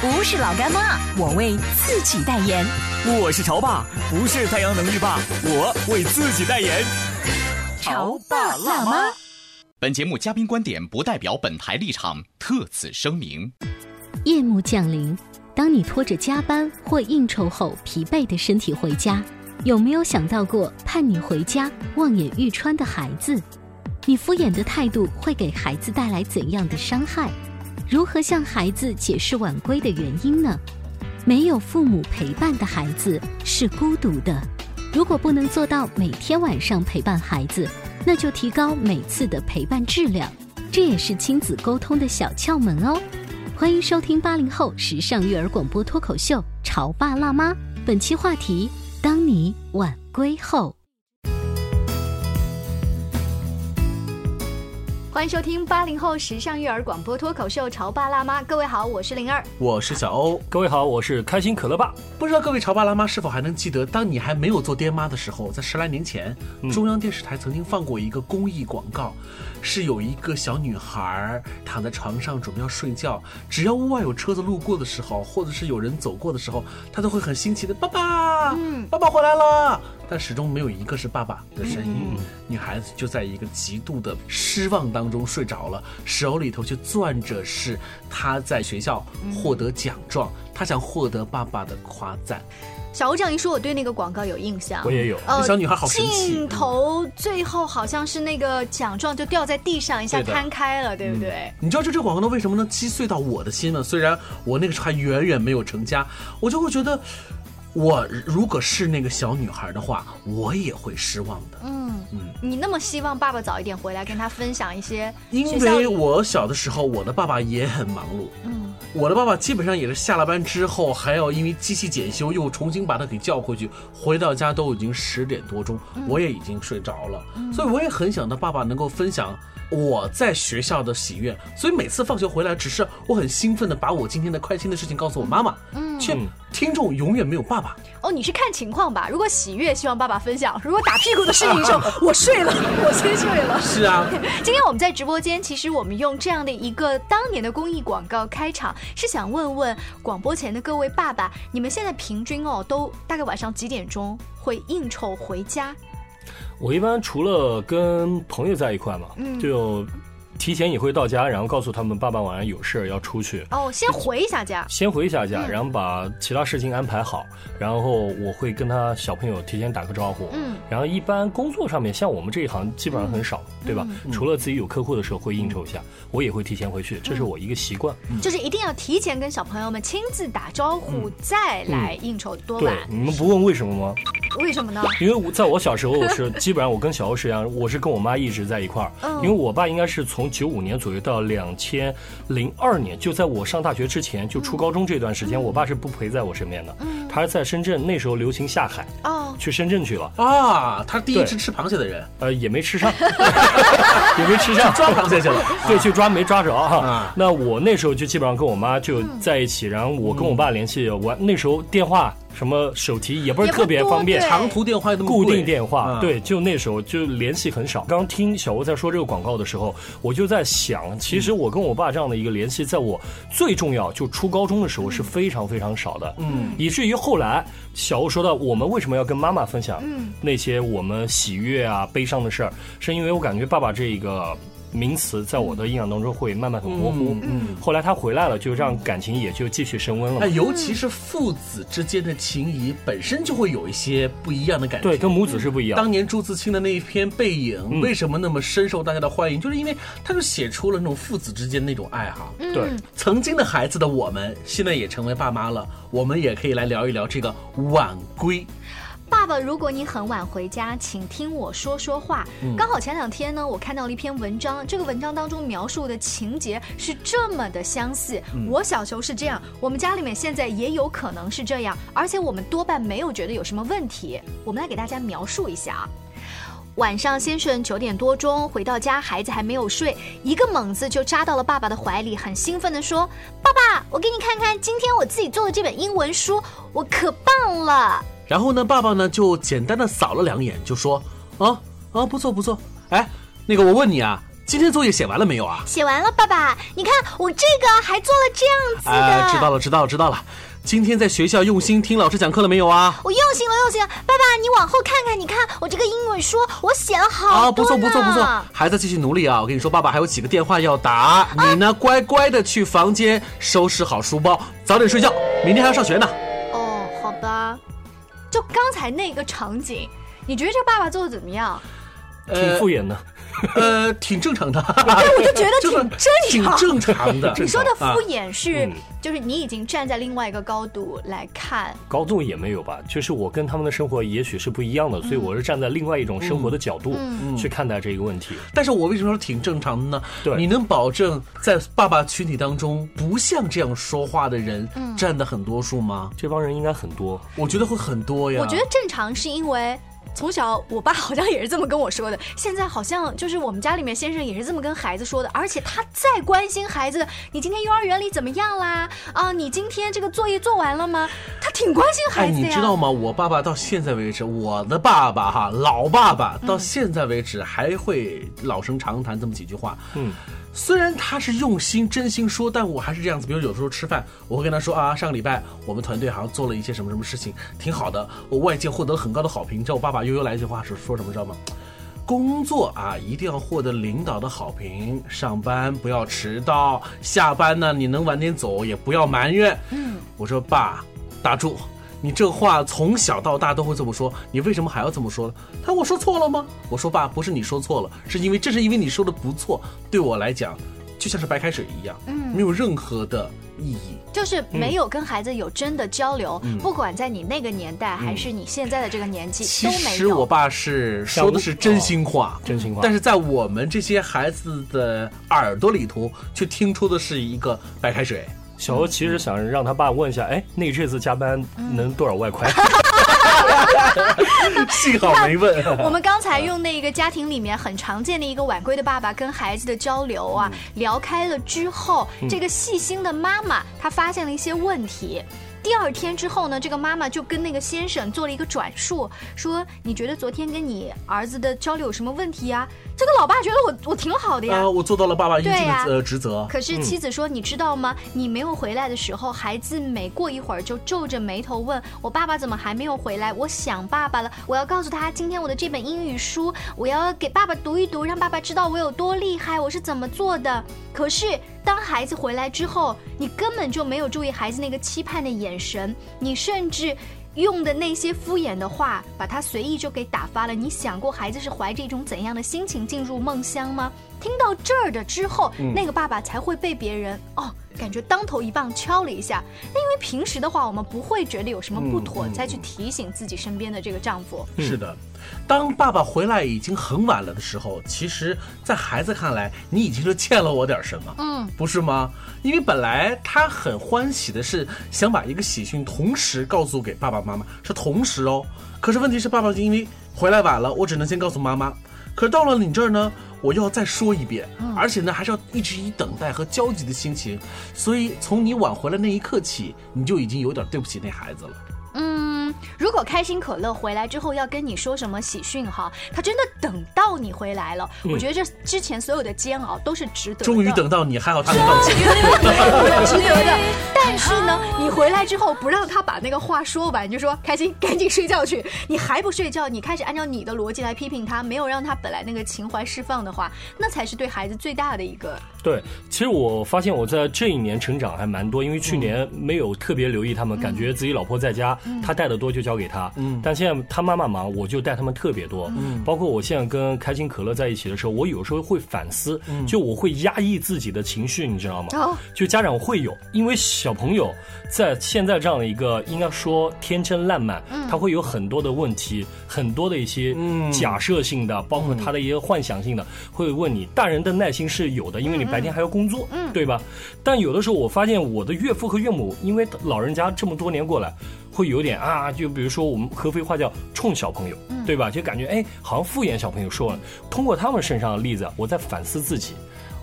不是老干妈，我为自己代言。我是潮爸，不是太阳能浴霸，我为自己代言。潮爸辣妈。本节目嘉宾观点不代表本台立场，特此声明。夜幕降临，当你拖着加班或应酬后疲惫的身体回家，有没有想到过盼你回家望眼欲穿的孩子？你敷衍的态度会给孩子带来怎样的伤害？如何向孩子解释晚归的原因呢？没有父母陪伴的孩子是孤独的。如果不能做到每天晚上陪伴孩子，那就提高每次的陪伴质量，这也是亲子沟通的小窍门哦。欢迎收听八零后时尚育儿广播脱口秀《潮爸辣妈》，本期话题：当你晚归后。欢迎收听八零后时尚育儿广播脱口秀《潮爸辣妈》，各位好，我是灵儿。我是小欧，各位好，我是开心可乐爸。不知道各位潮爸辣妈是否还能记得，当你还没有做爹妈的时候，在十来年前，中央电视台曾经放过一个公益广告，是有一个小女孩躺在床上准备要睡觉，只要屋外有车子路过的时候，或者是有人走过的时候，她都会很新奇的爸爸，嗯，爸爸回来了，但始终没有一个是爸爸的声音。女孩子就在一个极度的失望当中睡着了，手里头却攥着是她在学校获得奖状，她想获得爸爸的夸赞。小欧这样一说，我对那个广告有印象。我也有，呃小女孩好神奇。镜头最后好像是那个奖状就掉在地上，一下摊开了，对不对？你知道就这个广告呢，为什么能击碎到我的心呢？虽然我那个时候还远远没有成家，我就会觉得，我如果是那个小女孩的话，我也会失望的。嗯嗯你那么希望爸爸早一点回来，跟他分享一些因为我小的时候，我的爸爸也很忙碌。嗯我的爸爸基本上也是下了班之后，还要因为机器检修又重新把他给叫回去，回到家都已经十点多钟，我也已经睡着了。所以我也很想到爸爸能够分享我在学校的喜悦。所以每次放学回来，只是我很兴奋的把我今天的开心的事情告诉我妈妈，嗯却听众永远没有爸爸。哦，你是看情况吧？如果喜悦，希望爸爸分享；如果打屁股的事情说，我睡了，我先睡了。是啊，今天我们在直播间，其实我们用这样的一个当年的公益广告开场，是想问问广播前的各位爸爸，你们现在平均哦，都大概晚上几点钟会应酬回家？我一般除了跟朋友在一块嘛，嗯。就提前也会到家，然后告诉他们爸爸晚上有事儿要出去。哦，先回一下家。先回一下家，嗯然后把其他事情安排好，然后我会跟他小朋友提前打个招呼。嗯然后一般工作上面，像我们这一行基本上很少，对吧？嗯除了自己有客户的时候会应酬一下，我也会提前回去，这是我一个习惯。就是一定要提前跟小朋友们亲自打招呼，再来应酬多晚对？，你们不问为什么吗？为什么呢？因为我在我小时候是 基本上我跟小欧是一样，我是跟我妈一直在一块儿。嗯因为我爸应该是从九五年左右到两千零二年，就在我上大学之前，就初高中这段时间，我爸是不陪在我身边的。嗯。他是在深圳，那时候流行下海，哦，去深圳去了，啊，他是第一对只吃螃蟹的人，呃，也没吃上，也没吃上，抓螃蟹去了。对，去抓没抓着哈。啊。那我那时候就基本上跟我妈就在一起，然后我跟我爸联系，我那时候电话什么手提也不是特别方便，长途电话那么固定电话，啊对，就那时候就联系很少。刚听小欧在说这个广告的时候，我就在想，其实我跟我爸这样的一个联系，在我最重要就初高中的时候是非常非常少的，嗯，以至于后来小欧说到我们为什么要跟妈妈分享嗯。那些我们喜悦啊、悲伤的事儿，是因为我感觉爸爸这个名词在我的印象当中会慢慢的模糊。嗯后来他回来了，就让感情也就继续升温了嘛。哎，尤其是父子之间的情谊，本身就会有一些不一样的感觉。对，跟母子是不一样。当年朱自清的那一篇《背影》嗯为什么那么深受大家的欢迎？就是因为他就写出了那种父子之间那种爱哈。对，曾经的孩子的我们，现在也成为爸妈了，我们也可以来聊一聊这个晚归。爸爸，如果你很晚回家，请听我说说话。刚好前两天呢，我看到了一篇文章，这个文章当中描述的情节是这么的相似。我小时候是这样，我们家里面现在也有可能是这样，而且我们多半没有觉得有什么问题。我们来给大家描述一下啊。晚上，先生九点多钟回到家，孩子还没有睡，一个猛子就扎到了爸爸的怀里，很兴奋地说：“爸爸，我给你看看今天我自己做的这本英文书，我可棒了。”然后呢，爸爸呢就简单的扫了两眼，就说：“啊啊，不错不错。哎，那个我问你啊，今天作业写完了没有啊？写完了，爸爸，你看我这个还做了这样子的。哎，知道了知道了知道了。今天在学校用心听老师讲课了没有啊？我用心了，用心了。爸爸，你往后看看，你看我这个英文书，我写了好啊，多不错不错不错呢，孩子继续努力啊！我跟你说，爸爸还有几个电话要打，你呢乖乖的去房间收拾好书包，早点睡觉，明天还要上学呢。哦，好吧。就刚才那个场景，你觉得这爸爸做的怎么样？挺敷衍的。呃，挺正常的。对，我就觉得 就是挺正常。挺正常的。你说的啊敷衍是，嗯就是你已经站在另外一个高度来看，高度也没有吧，就是我跟他们的生活也许是不一样的，所以我是站在另外一种生活的角度嗯去看待这个问题。但是我为什么说挺正常的呢？对你能保证在爸爸群体当中不像这样说话的人嗯占的很多数吗？这帮人应该很多，我觉得会很多呀。我觉得正常是因为。从小，我爸好像也是这么跟我说的。现在好像就是我们家里面先生也是这么跟孩子说的，而且他再关心孩子，你今天幼儿园里怎么样啦？啊，你今天这个作业做完了吗？他挺关心孩哎，子的呀。你知道吗？我爸爸到现在为止，我的爸爸哈，老爸爸到现在为止还会老生常谈这么几句话。嗯，虽然他是用心真心说，但我还是这样子。比如有时候吃饭，我会跟他说啊，上个礼拜我们团队好像做了一些什么什么事情，挺好的，我外界获得了很高的好评。你知道我爸爸悠悠来一句话是说什么，知道吗？工作啊，一定要获得领导的好评。上班不要迟到，下班呢你能晚点走也不要埋怨。嗯，我说爸，打住，你这话从小到大都会这么说，你为什么还要这么说呢？他说我说错了吗？我说爸，不是你说错了，是因为这是因为你说的不错，对我来讲就像是白开水一样，嗯，没有任何的意义。就是没有跟孩子有真的交流，嗯不管在你那个年代还是你现在的这个年纪，其都没有。实我爸是说的是真心话，真心话但是在我们这些孩子的耳朵里头，却听出的是一个白开水。小欧其实想让他爸问一下，哎，那这次加班能多少外快？幸好没问。我们刚才用那个家庭里面很常见的一个晚归的爸爸跟孩子的交流啊，聊开了之后，这个细心的妈妈她发现了一些问题。第二天之后呢，这个妈妈就跟那个先生做了一个转述，说你觉得昨天跟你儿子的交流有什么问题呀、这个老爸觉得我我挺好的呀。啊，我做到了爸爸应尽的呃职责。可是妻子说：“你知道吗？你没有回来的时候，孩子每过一会儿就皱着眉头问我爸爸怎么还没有回来？我想爸爸了，我要告诉他今天我的这本英语书，我要给爸爸读一读，让爸爸知道我有多厉害，我是怎么做的。可是当孩子回来之后，你根本就没有注意孩子那个期盼的眼神，你甚至。”用的那些敷衍的话，把他随意就给打发了。你想过孩子是怀着一种怎样的心情进入梦乡吗？听到这儿的之后，那个爸爸才会被别人哦，感觉当头一棒敲了一下。那因为平时的话，我们不会觉得有什么不妥，再去提醒自己身边的这个丈夫。是的，当爸爸回来已经很晚了的时候，其实，在孩子看来，你已经是欠了我点什么，嗯，不是吗？因为本来他很欢喜的是想把一个喜讯同时告诉给爸爸妈妈，是同时哦。可是问题是，爸爸因为回来晚了，我只能先告诉妈妈。可是到了你这儿呢，我又要再说一遍，而且呢，还是要一直以等待和焦急的心情。所以从你挽回了那一刻起，你就已经有点对不起那孩子了。嗯，嗯，如果开心可乐回来之后要跟你说什么喜讯哈，他真的等到你回来了，我觉得这之前所有的煎熬都是值得的。终于等到你，还好他没放弃。值得的。但是呢，你回来之后不让他把那个话说完，就说开心赶紧睡觉去，你还不睡觉，你开始按照你的逻辑来批评他，没有让他本来那个情怀释放的话，那才是对孩子最大的一个。对，其实我发现我在这一年成长还蛮多，因为去年没有特别留意他们，感觉自己老婆在家，他带的多就交给他。嗯，但现在他妈妈忙，我就带他们特别多。嗯，包括我现在跟开心可乐在一起的时候，我有时候会反思，就我会压抑自己的情绪，你知道吗？哦就家长会有，因为小朋友在现在这样的一个应该说天真烂漫，他会有很多的问题，很多的一些假设性的，包括他的一些幻想性的，会问你。大人的耐心是有的，因为你白天还要工作，对吧？但有的时候我发现我的岳父和岳母，因为老人家这么多年过来，会有点啊，就比如说我们合肥话叫冲小朋友，对吧？就感觉哎，好像敷衍小朋友说了。通过他们身上的例子，我在反思自己。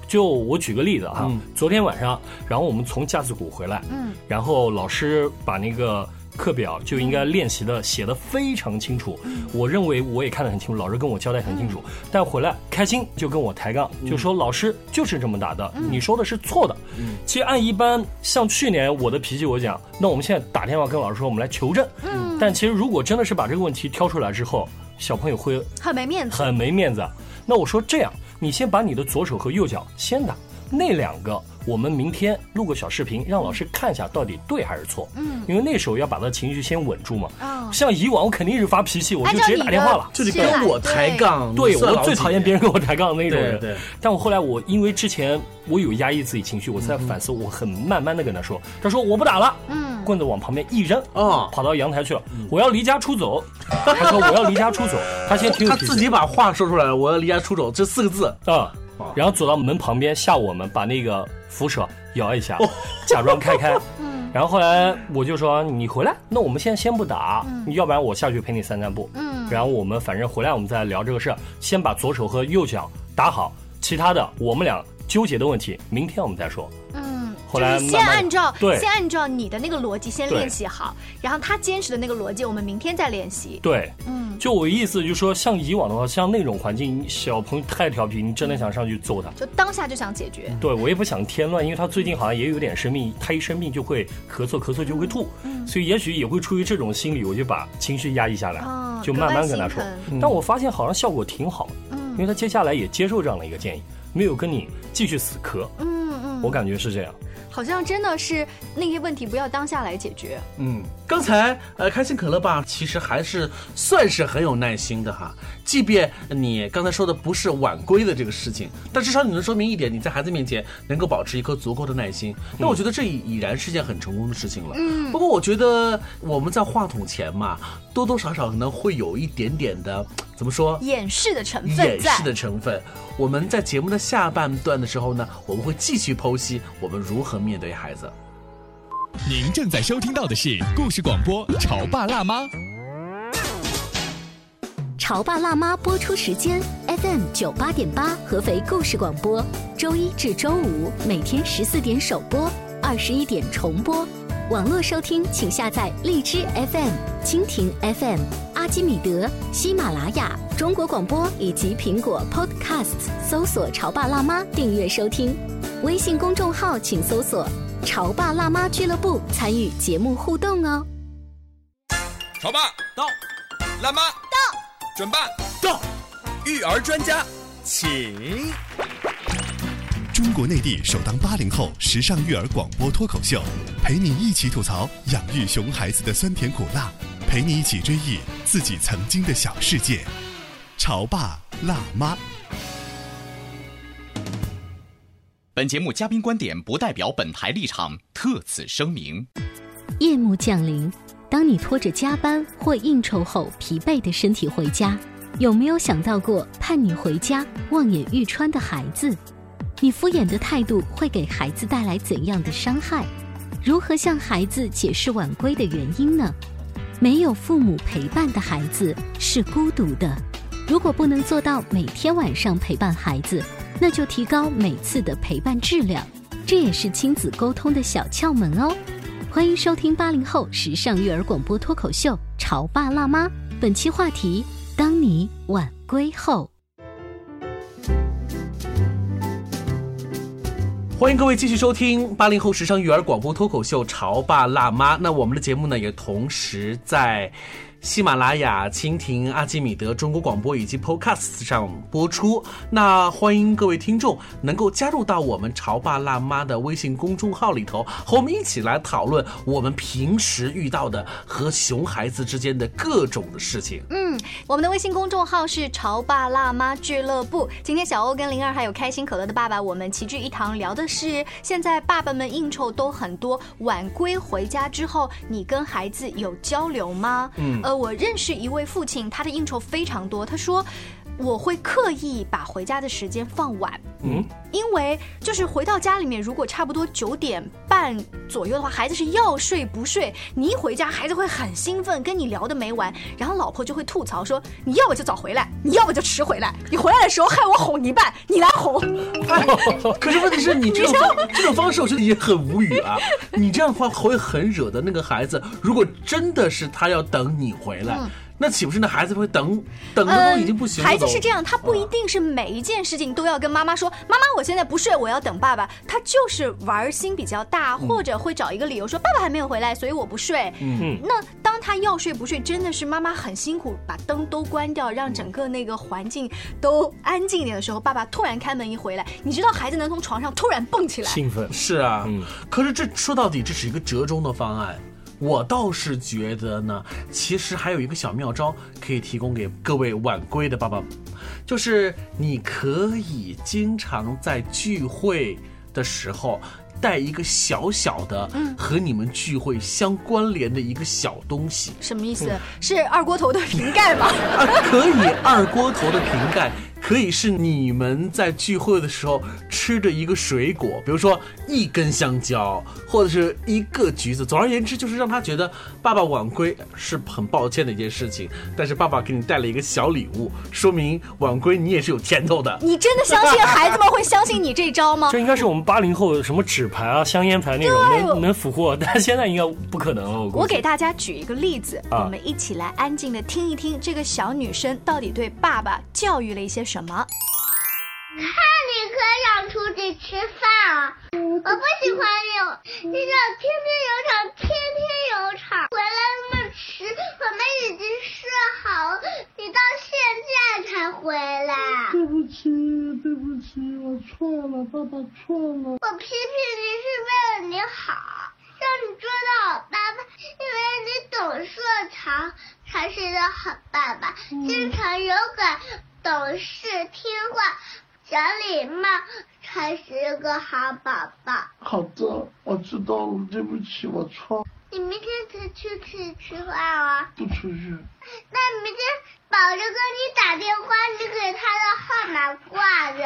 就我举个例子哈，昨天晚上，然后我们从架子鼓回来，嗯，然后老师把那个课表就应该练习的写的非常清楚，我认为我也看得很清楚，老师跟我交代很清楚，但回来开心就跟我抬杠，就说老师就是这么打的，你说的是错的。其实按一般像去年我的脾气，我讲，那我们现在打电话跟老师说，我们来求证。嗯，但其实如果真的是把这个问题挑出来之后，小朋友会很没面子。很没面子。那我说这样，你先把你的左手和右脚先打，那两个我们明天录个小视频，让老师看一下到底对还是错。嗯，因为那时候要把他情绪先稳住嘛。哦像以往我肯定是发脾气，我就直接打电话了。就你跟我抬杠，对我最讨厌别人跟我抬杠的那种人。对对。但我后来我因为之前我有压抑自己情绪，我在反思，我很慢慢的跟他说，他说我不打了，嗯，棍子往旁边一扔，啊。跑到阳台去了，我要离家出走。他说我要离家出走，他现在挺有他自己把话说出来了，我要离家出走这四个字，啊，然后走到门旁边吓我们，把那个扶手摇一哦下，假装开开。然后后来我就说你回来，那我们现在先不打，你要不然我下去陪你散散步。嗯然后我们反正回来我们再聊这个事儿，先把左手和右脚打好，其他的我们俩纠结的问题，明天我们再说。嗯，后来就是先按照对先按照你的那个逻辑先练习好，然后他坚持的那个逻辑，我们明天再练习。对，嗯，就我意思就是说，像以往的话，像那种环境，小朋友太调皮，你真的想上去揍他。就当下就想解决。对我也不想添乱，因为他最近好像也有点生病，他一生病就会咳嗽，咳嗽就会吐，所以也许也会出于这种心理，我就把情绪压抑下来，哦就慢慢跟他说。但我发现好像效果挺好，嗯因为他接下来也接受这样的一个建议，没有跟你继续死磕，嗯嗯，我感觉是这样。好像真的是那些问题不要当下来解决。嗯，刚才呃，开心可乐爸其实还是算是很有耐心的哈。即便你刚才说的不是晚归的这个事情，但至少你能说明一点，你在孩子面前能够保持一颗足够的耐心。那我觉得这已已然是件很成功的事情了。嗯，不过我觉得我们在话筒前嘛，多多少少可能会有一点点的怎么说？掩饰的成分在掩饰的成分。我们在节目的下半段的时候呢，我们会继续剖析我们如何面对孩子。您正在收听到的是故事广播《潮爸辣妈》。《潮爸辣妈》播出时间：FM 九八点八，合肥故事广播，周一至周五每天十四点首播，二十一点重播。网络收听，请下载荔枝 FM、蜻蜓 FM、阿基米德、喜马拉雅、中国广播以及苹果 Podcasts，搜索“潮爸辣妈”订阅收听。微信公众号请搜索“潮爸辣妈俱乐部”，参与节目互动哦。潮爸到，辣妈到，准爸到，育儿专家请。中国内地首档八零后时尚育儿广播脱口秀，陪你一起吐槽养育熊孩子的酸甜苦辣，陪你一起追忆自己曾经的小世界。潮爸辣妈。本节目嘉宾观点不代表本台立场，特此声明。夜幕降临，当你拖着加班或应酬后疲惫的身体回家，有没有想到过盼你回家望眼欲穿的孩子？你敷衍的态度会给孩子带来怎样的伤害？如何向孩子解释晚归的原因呢？没有父母陪伴的孩子是孤独的。如果不能做到每天晚上陪伴孩子，那就提高每次的陪伴质量，这也是亲子沟通的小窍门哦。欢迎收听八零后时尚育儿广播脱口秀《潮爸辣妈》，本期话题：当你晚归后。欢迎各位继续收听八零后时尚育儿广播脱口秀《潮爸辣妈》。那我们的节目呢，也同时在。喜马拉雅、蜻蜓、阿基米德、中国广播以及 Podcast 上播出。那欢迎各位听众能够加入到我们潮爸辣妈的微信公众号里头，和我们一起来讨论我们平时遇到的和熊孩子之间的各种的事情。嗯，我们的微信公众号是潮爸辣妈俱乐部。今天小欧跟灵儿还有开心可乐的爸爸，我们齐聚一堂，聊的是现在爸爸们应酬都很多，晚归回家之后，你跟孩子有交流吗？嗯，呃。我认识一位父亲，他的应酬非常多。他说。我会刻意把回家的时间放晚，嗯，因为就是回到家里面，如果差不多九点半左右的话，孩子是要睡不睡。你一回家，孩子会很兴奋，跟你聊的没完，然后老婆就会吐槽说：“你要么就早回来，你要么就迟回来。你回来的时候害我哄一半，你来哄。”哎可是问题是你这种这种方式，我觉得也很无语啊。你这样的话会很惹的那个孩子。如果真的是他要等你回来。那岂不是那孩子会等等的都已经不行了？孩子是这样，他不一定是每一件事情都要跟妈妈说：“妈妈，我现在不睡，我要等爸爸。”他就是玩心比较大，或者会找一个理由说：“爸爸还没有回来，所以我不睡。”嗯，那当他要睡不睡，真的是妈妈很辛苦，把灯都关掉，让整个那个环境都安静一点的时候，爸爸突然开门一回来，你知道孩子能从床上突然蹦起来，兴奋是啊。嗯，可是这说到底，这是一个折中的方案。我倒是觉得呢，其实还有一个小妙招可以提供给各位晚归的爸爸，就是你可以经常在聚会的时候带一个小小的，和你们聚会相关联的一个小东西。什么意思？是二锅头的瓶盖吗？啊，可以，二锅头的瓶盖。可以是你们在聚会的时候吃着一个水果，比如说一根香蕉，或者是一个橘子。总而言之，就是让他觉得爸爸晚归是很抱歉的一件事情。但是爸爸给你带了一个小礼物，说明晚归你也是有甜头的。你真的相信 孩子们会相信你这招吗？这应该是我们八零后什么纸牌啊、香烟牌那种能能俘获，但现在应该不可能了。我给大家举一个例子，我们一起来安静的听一听这个小女生到底对爸爸教育了一些什。什么？看你可想出去吃饭啊！我不喜欢你，你想天天有场，天天有场，回来那么迟，我们已经说好，你到现在才回来。对不起，对不起，我错了，爸爸错了。我批评你是为了你好，让你做到好爸爸，因为你懂事强，才是一个好爸爸，经常勇敢。懂事听话讲礼貌才是个好宝宝。好的，我知道了，对不起，我错。你明天才出去吃饭啊？不出去。那明天宝着给你打电话，你给他的号码挂着。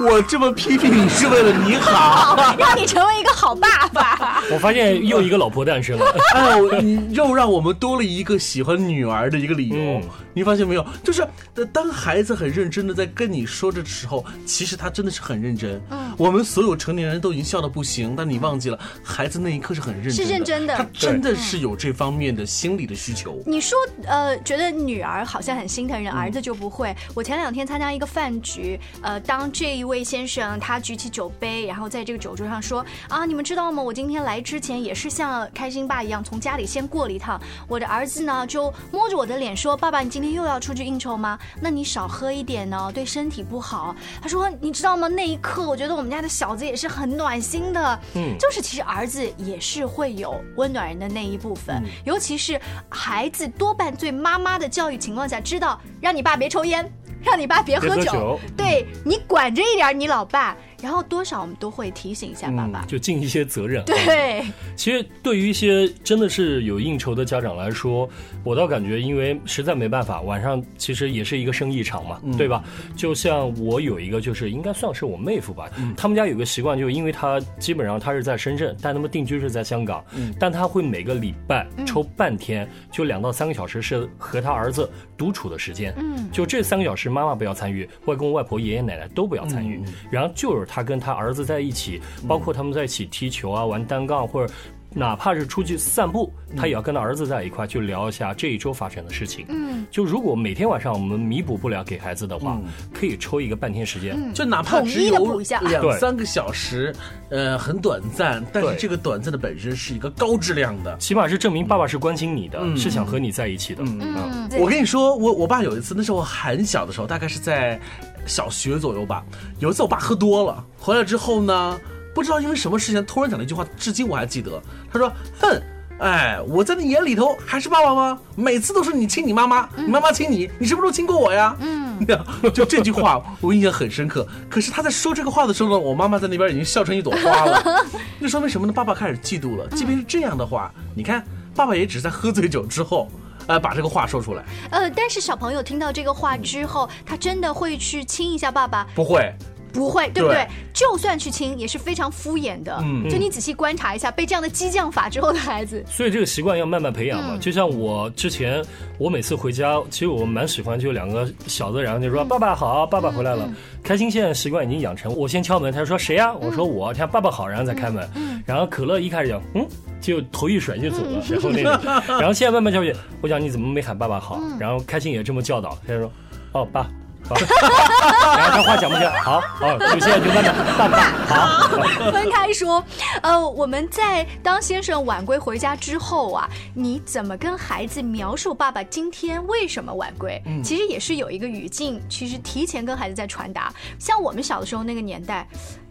我这么批评你是为了你好，让你成为一个好爸爸。我发现又一个老婆诞生了，哎，你又让我们多了一个喜欢女儿的一个理由。你发现没有？就是当孩子很认真的在跟你说的时候，其实他真的是很认真。嗯，我们所有成年人都已经笑到不行，但你忘记了，孩子那一刻是很认真，是认真的，他真的是有这方面的心理的需求。你说，呃，觉得女儿好像很心疼人，儿子就不会。我前两天参加一个饭局，呃，当这一位先生他举起酒杯，然后在这个酒桌上说：“啊，你们知道吗？我今天来之前也是像开心爸一样，从家里先过了一趟。我的儿子呢，就摸着我的脸说：‘爸爸，你今天又要出去应酬吗？那你少喝一点呢，对身体不好。’他说：‘你知道吗？那一刻，我觉得我们家的小子也是很暖心的。嗯，就是其实儿子也是会有温暖人的那一部分，尤其是孩子多半对妈妈的教育情况下，知道让你爸别抽烟。”让你爸别喝酒，对你管着一点，你老爸。然后多少我们都会提醒一下爸爸，就尽一些责任。对，其实对于一些真的是有应酬的家长来说，我倒感觉，因为实在没办法，晚上其实也是一个生意场嘛，对吧？就像我有一个，就是应该算是我妹夫吧，他们家有个习惯，就因为他基本上他是在深圳，但他们定居是在香港，但他会每个礼拜抽半天，就两到三个小时是和他儿子独处的时间，嗯，就这三个小时妈妈不要参与，外公外婆爷爷奶奶都不要参与，然后就是。他跟他儿子在一起，包括他们在一起踢球啊、玩单杠，或者哪怕是出去散步，他也要跟他儿子在一块去聊一下这一周发生的事情。嗯，就如果每天晚上我们弥补不了给孩子的话，可以抽一个半天时间，嗯。就哪怕只有两三个小时，呃，很短暂，但是这个短暂的本身是一个高质量的。起码是证明爸爸是关心你的，嗯。是想和你在一起的。嗯，我跟你说，我我爸有一次，那时候我很小的时候，大概是在小学左右吧。有一次我爸喝多了，回来之后呢，不知道因为什么事情，突然讲了一句话，至今我还记得。他说：“哼，哎，我在你眼里头还是爸爸吗？每次都是你亲你妈妈，你妈妈亲你，你是不是都亲过我呀？”嗯，就这句话我印象很深刻。可是他在说这个话的时候呢，我妈妈在那边已经笑成一朵花了。那说明什么呢？爸爸开始嫉妒了。即便是这样的话，你看，爸爸也只是在喝醉酒之后。呃，把这个话说出来，呃，但是小朋友听到这个话之后，他真的会去亲一下爸爸？不会，不会，对不对？对就算去亲，也是非常敷衍的。嗯就你仔细观察一下，被这样的激将法之后的孩子，所以这个习惯要慢慢培养嘛。嗯就像我之前，我每次回家，其实我蛮喜欢，就两个小子，然后就说：“爸爸好，爸爸回来了。嗯开心现在习惯已经养成，我先敲门，他说谁呀、我说我，他说爸爸好，然后再开门。嗯然后可乐一开始讲，嗯，就头一甩就走了，然后那个，然后现在慢慢教育，我讲你怎么没喊爸爸好？嗯然后开心也这么教导，他就说，哦爸。好，然后他话讲不清，好，哦，就现在就慢慢爸爸好，分开说。呃，我们在当先生晚归回家之后啊，你怎么跟孩子描述爸爸今天为什么晚归？嗯其实也是有一个语境，其实提前跟孩子在传达。像我们小的时候那个年代。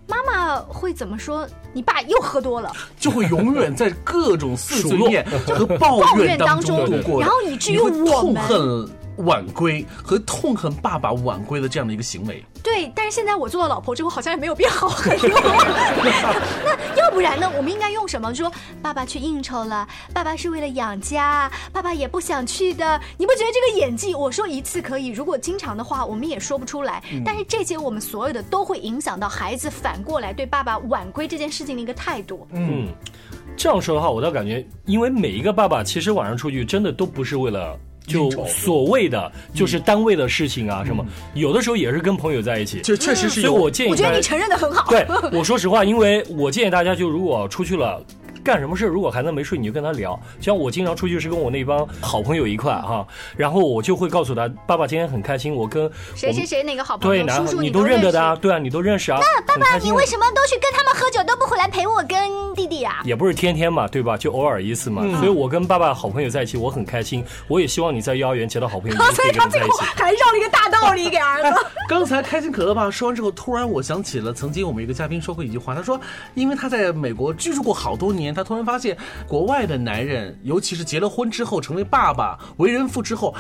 妈妈会怎么说？你爸又喝多了，就会永远在各种碎碎数落念和抱怨当中度过的，然后以至于我们恨晚归和痛恨爸爸晚归的这样的一个行为。对，但是现在我做了老婆之后，好像也没有变好很多。那要不然呢？我们应该用什么？说爸爸去应酬了，爸爸是为了养家，爸爸也不想去的。你不觉得这个演技？我说一次可以，如果经常的话，我们也说不出来。但是这些我们所有的都会影响到孩子反过来对爸爸晚归这件事情的一个态度。嗯，这样说的话，我倒感觉，因为每一个爸爸其实晚上出去真的都不是为了。就所谓的就是单位的事情啊，什么有的时候也是跟朋友在一起，这确实是有所以我建议大家我觉得你承认的很好。对，我说实话，因为我建议大家，就如果出去了。干什么事？如果孩子没睡，你就跟他聊。像我经常出去是跟我那帮好朋友一块哈，然后我就会告诉他，爸爸今天很开心，我跟我谁谁谁哪个好朋对，友，对叔叔你都认得的啊，对啊，你都认识啊。那爸爸，你为什么都去跟他们喝酒，都不回来陪我跟弟弟啊？也不是天天嘛，对吧？就偶尔一次嘛。嗯所以我跟爸爸好朋友在一起，我很开心。我也希望你在幼儿园结到好朋友，所以他最后。还绕了一个大道理给儿子。刚才开心可乐爸说完之后，突然我想起了曾经我们一个嘉宾说过一句话，他说，因为他在美国居住过好多年，他突然发现国外的男人，尤其是结了婚之后成为爸爸、为人父之后，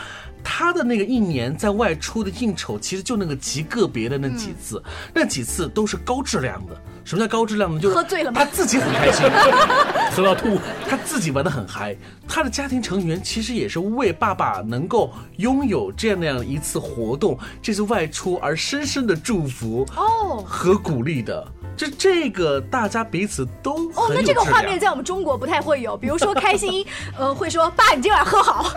他的那个一年在外出的应酬，其实就那个极个别的那几次，那几次都是高质量的。什么叫高质量呢？就是喝醉了吗他自己很开心，喝到吐。他自己玩的很嗨，他的家庭成员其实也是为爸爸能够拥有这样那样一次活动、这次外出而深深的祝福哦和鼓励的。就这个，大家彼此都哦，那这个画面在我们中国不太会有，比如说开心，呃，会说爸，你今晚喝好，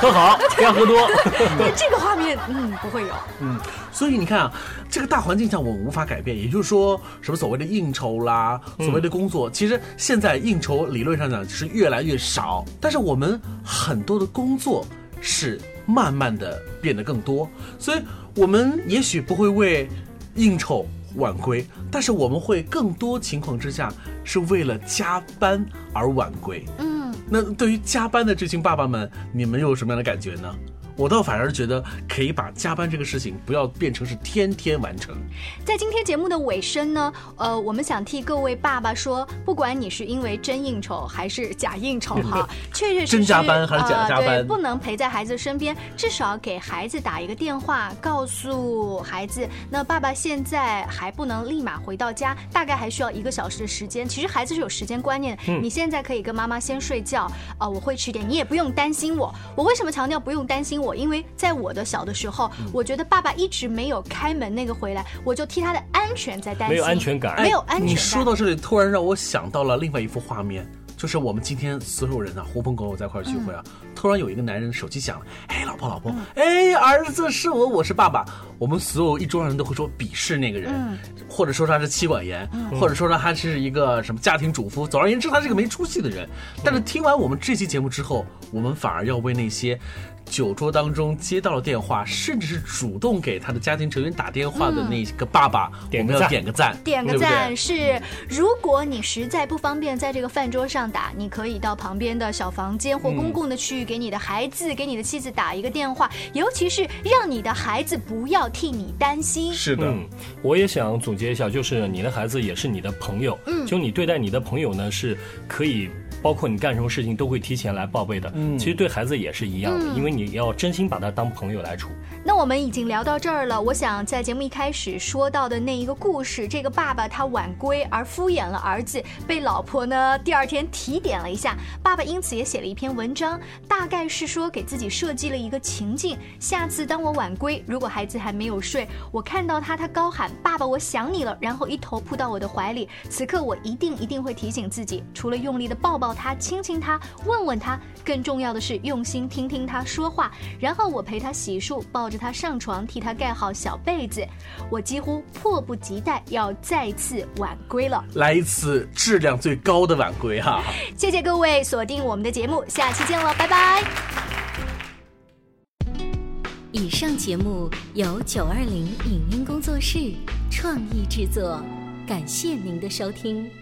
喝好，不要喝多。对这个画面，嗯，不会有。嗯，所以你看啊，这个大环境下我们无法改变，也就是说，什么所谓的应酬啦，所谓的工作，其实现在应酬理论上讲是越来越少，但是我们很多的工作是慢慢的变得更多，所以我们也许不会为应酬晚归，但是我们会更多情况之下是为了加班而晚归。嗯，那对于加班的这群爸爸们，你们又有什么样的感觉呢？我倒反而觉得可以把加班这个事情不要变成是天天完成。在今天节目的尾声呢，呃，我们想替各位爸爸说，不管你是因为真应酬还是假应酬哈，确确实实真加班还是假呃加班对，不能陪在孩子身边，至少给孩子打一个电话，告诉孩子，那爸爸现在还不能立马回到家，大概还需要一个小时的时间。其实孩子是有时间观念的，嗯你现在可以跟妈妈先睡觉，啊、我会吃点，你也不用担心我。我为什么强调不用担心我？因为在我的小的时候，嗯我觉得爸爸一直没有开门那个回来，我就替他的安全在担心，没有安全感没有安全感。哎你说到这里，突然让我想到了另外一幅画面，就是我们今天所有人啊，狐朋狗友在一块聚会啊，突然有一个男人手机响了，哎，老婆老婆，哎，儿子是我，我是爸爸，我们所有一桌上人都会说鄙视那个人，嗯。或者说他是妻管严，嗯。或者说他是一个什么家庭主妇。总而言之，他是个没出息的人。但是听完我们这期节目之后，我们反而要为那些酒桌当中接到了电话，甚至是主动给他的家庭成员打电话的那个爸爸，我们要点个赞，点个赞是，如果你实在不方便在这个饭桌上打，你可以到旁边的小房间或公共的区域给你的孩子、给你的妻子打一个电话，尤其是让你的孩子不要替你担心。是的，嗯，我也想总结一下，就是你的孩子也是你的朋友，嗯就你对待你的朋友呢，是可以。包括你干什么事情都会提前来报备的，嗯其实对孩子也是一样的，嗯因为你要真心把他当朋友来处。那我们已经聊到这儿了，我想在节目一开始说到的那一个故事，这个爸爸他晚归而敷衍了儿子，被老婆呢第二天提点了一下，爸爸因此也写了一篇文章，大概是说给自己设计了一个情境，下次当我晚归，如果孩子还没有睡，我看到他，他高喊“爸爸，我想你了”，然后一头扑到我的怀里，此刻我一定一定会提醒自己，除了用力的抱抱他、亲亲他、问问他，更重要的是用心听听他说话，然后我陪他洗漱，抱着他上床，替他盖好小被子，我几乎迫不及待要再次晚归了。来一次质量最高的晚归哈。谢谢各位锁定我们的节目，下期见了，拜拜。以上节目由九二零影音工作室创意制作，感谢您的收听。